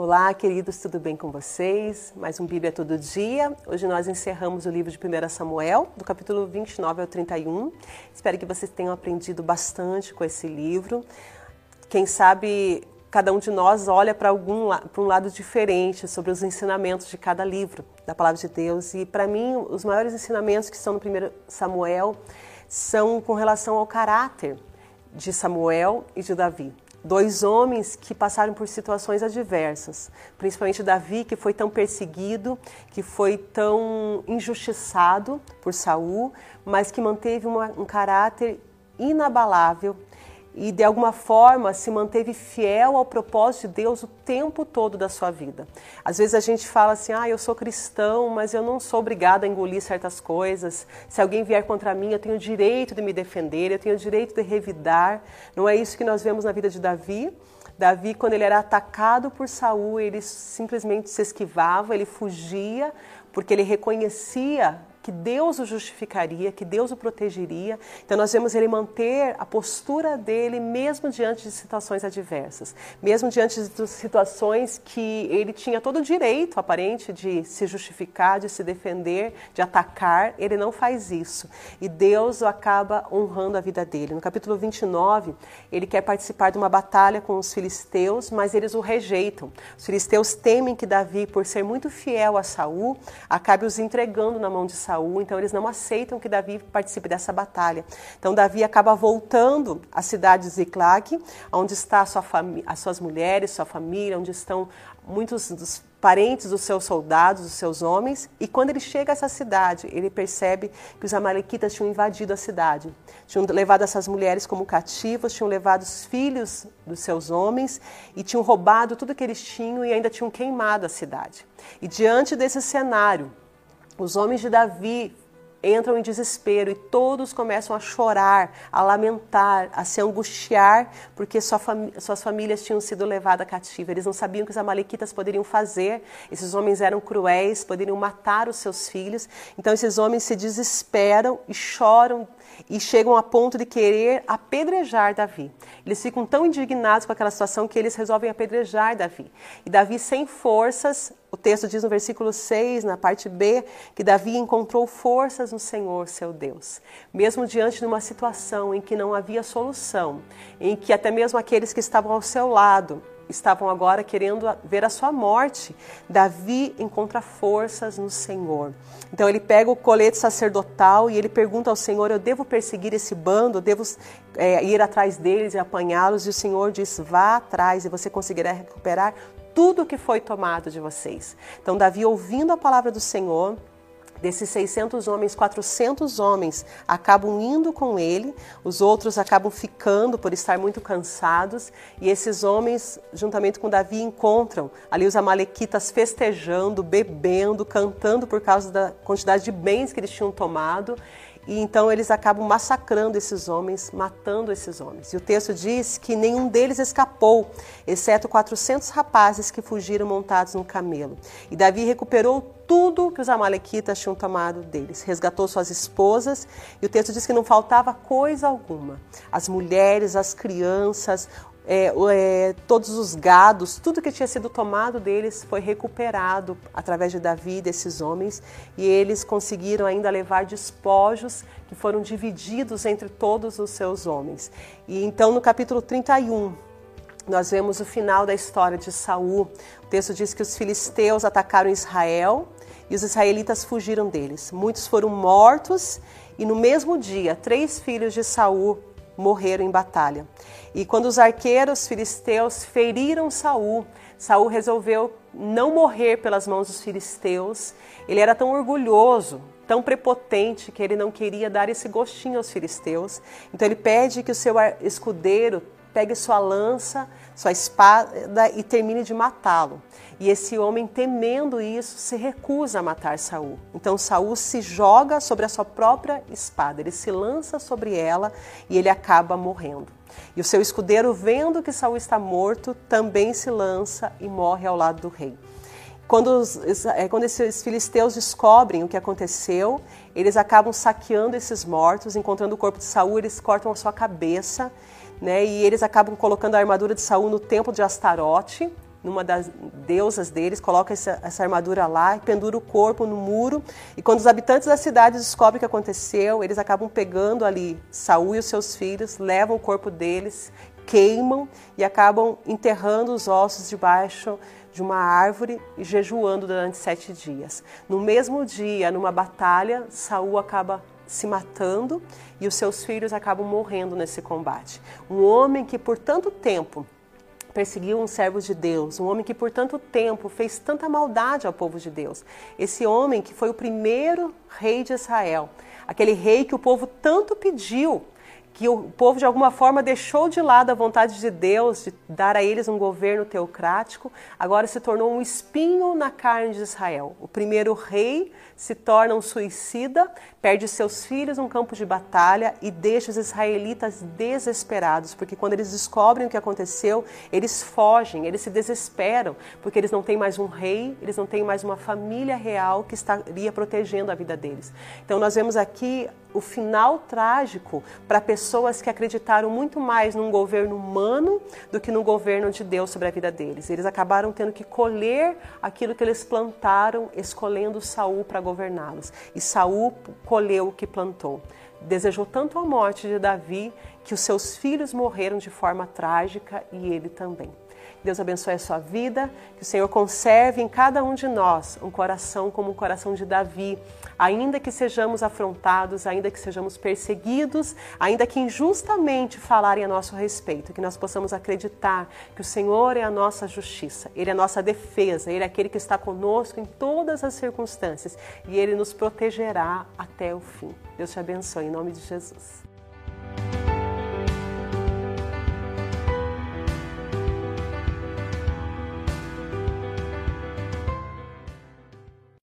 Olá, queridos, tudo bem com vocês? Mais um Bíblia Todo Dia. Hoje nós encerramos o livro de 1 Samuel, do capítulo 29 ao 31. Espero que vocês tenham aprendido bastante com esse livro. Quem sabe cada um de nós olha para algum para um lado diferente sobre os ensinamentos de cada livro da palavra de Deus. E para mim, os maiores ensinamentos que estão no 1 Samuel são com relação ao caráter de Samuel e de Davi dois homens que passaram por situações adversas, principalmente Davi, que foi tão perseguido, que foi tão injustiçado por Saul, mas que manteve uma, um caráter inabalável e de alguma forma se manteve fiel ao propósito de Deus o tempo todo da sua vida. Às vezes a gente fala assim: "Ah, eu sou cristão, mas eu não sou obrigado a engolir certas coisas. Se alguém vier contra mim, eu tenho o direito de me defender, eu tenho o direito de revidar". Não é isso que nós vemos na vida de Davi. Davi, quando ele era atacado por Saul, ele simplesmente se esquivava, ele fugia, porque ele reconhecia que Deus o justificaria, que Deus o protegeria. Então nós vemos ele manter a postura dele mesmo diante de situações adversas, mesmo diante de situações que ele tinha todo o direito aparente de se justificar, de se defender, de atacar, ele não faz isso. E Deus acaba honrando a vida dele. No capítulo 29, ele quer participar de uma batalha com os filisteus, mas eles o rejeitam. Os filisteus temem que Davi, por ser muito fiel a Saul, acabe os entregando na mão de Saul Saul, então eles não aceitam que Davi participe dessa batalha. Então Davi acaba voltando à cidade de Ziklag, onde está sua as suas mulheres, sua família, onde estão muitos dos parentes dos seus soldados, dos seus homens, e quando ele chega a essa cidade, ele percebe que os amalequitas tinham invadido a cidade. Tinham levado essas mulheres como cativas, tinham levado os filhos dos seus homens e tinham roubado tudo que eles tinham e ainda tinham queimado a cidade. E diante desse cenário, os homens de Davi entram em desespero e todos começam a chorar, a lamentar, a se angustiar, porque sua suas famílias tinham sido levadas cativa. Eles não sabiam o que os amalequitas poderiam fazer. Esses homens eram cruéis, poderiam matar os seus filhos. Então esses homens se desesperam e choram e chegam a ponto de querer apedrejar Davi. Eles ficam tão indignados com aquela situação que eles resolvem apedrejar Davi. E Davi, sem forças, o texto diz no versículo 6, na parte B, que Davi encontrou forças no Senhor, seu Deus. Mesmo diante de uma situação em que não havia solução, em que até mesmo aqueles que estavam ao seu lado estavam agora querendo ver a sua morte, Davi encontra forças no Senhor. Então ele pega o colete sacerdotal e ele pergunta ao Senhor: Eu devo perseguir esse bando? Eu devo é, ir atrás deles e apanhá-los? E o Senhor diz: Vá atrás e você conseguirá recuperar tudo que foi tomado de vocês. Então, Davi, ouvindo a palavra do Senhor, Desses 600 homens, 400 homens acabam indo com ele, os outros acabam ficando por estar muito cansados, e esses homens, juntamente com Davi, encontram ali os amalequitas festejando, bebendo, cantando por causa da quantidade de bens que eles tinham tomado. E então eles acabam massacrando esses homens, matando esses homens. E o texto diz que nenhum deles escapou, exceto 400 rapazes que fugiram montados num camelo. E Davi recuperou tudo que os amalequitas tinham tomado deles. Resgatou suas esposas e o texto diz que não faltava coisa alguma. As mulheres, as crianças, é, é, todos os gados, tudo que tinha sido tomado deles foi recuperado através de Davi, desses homens, e eles conseguiram ainda levar despojos que foram divididos entre todos os seus homens. E então no capítulo 31, nós vemos o final da história de Saul. O texto diz que os filisteus atacaram Israel e os israelitas fugiram deles. Muitos foram mortos e no mesmo dia, três filhos de Saul morreram em batalha. E quando os arqueiros filisteus feriram Saul, Saul resolveu não morrer pelas mãos dos filisteus. Ele era tão orgulhoso, tão prepotente que ele não queria dar esse gostinho aos filisteus. Então ele pede que o seu escudeiro pegue sua lança, sua espada e termine de matá-lo. E esse homem, temendo isso, se recusa a matar Saul. Então Saul se joga sobre a sua própria espada, ele se lança sobre ela e ele acaba morrendo. E o seu escudeiro, vendo que Saul está morto, também se lança e morre ao lado do rei. Quando, os, é, quando esses filisteus descobrem o que aconteceu, eles acabam saqueando esses mortos, encontrando o corpo de Saul, eles cortam a sua cabeça, né, e eles acabam colocando a armadura de Saul no templo de Astarote, numa das deusas deles, coloca essa, essa armadura lá e pendura o corpo no muro. E quando os habitantes da cidade descobrem o que aconteceu, eles acabam pegando ali Saul e os seus filhos, levam o corpo deles, queimam e acabam enterrando os ossos debaixo de uma árvore e jejuando durante sete dias. No mesmo dia, numa batalha, Saul acaba se matando e os seus filhos acabam morrendo nesse combate. Um homem que por tanto tempo perseguiu um servo de Deus, um homem que por tanto tempo fez tanta maldade ao povo de Deus. Esse homem que foi o primeiro rei de Israel, aquele rei que o povo tanto pediu, que o povo de alguma forma deixou de lado a vontade de Deus de dar a eles um governo teocrático, agora se tornou um espinho na carne de Israel. O primeiro rei se torna um suicida, perde seus filhos num campo de batalha e deixa os israelitas desesperados, porque quando eles descobrem o que aconteceu, eles fogem, eles se desesperam, porque eles não têm mais um rei, eles não têm mais uma família real que estaria protegendo a vida deles. Então nós vemos aqui o final trágico para pessoas que acreditaram muito mais num governo humano do que no governo de Deus sobre a vida deles. Eles acabaram tendo que colher aquilo que eles plantaram, escolhendo Saul para governá-los. E Saul colheu o que plantou. Desejou tanto a morte de Davi que os seus filhos morreram de forma trágica e ele também. Deus abençoe a sua vida, que o Senhor conserve em cada um de nós um coração como o coração de Davi, ainda que sejamos afrontados, ainda que sejamos perseguidos, ainda que injustamente falarem a nosso respeito, que nós possamos acreditar que o Senhor é a nossa justiça, Ele é a nossa defesa, Ele é aquele que está conosco em todas as circunstâncias e Ele nos protegerá até o fim. Deus te abençoe em nome de Jesus.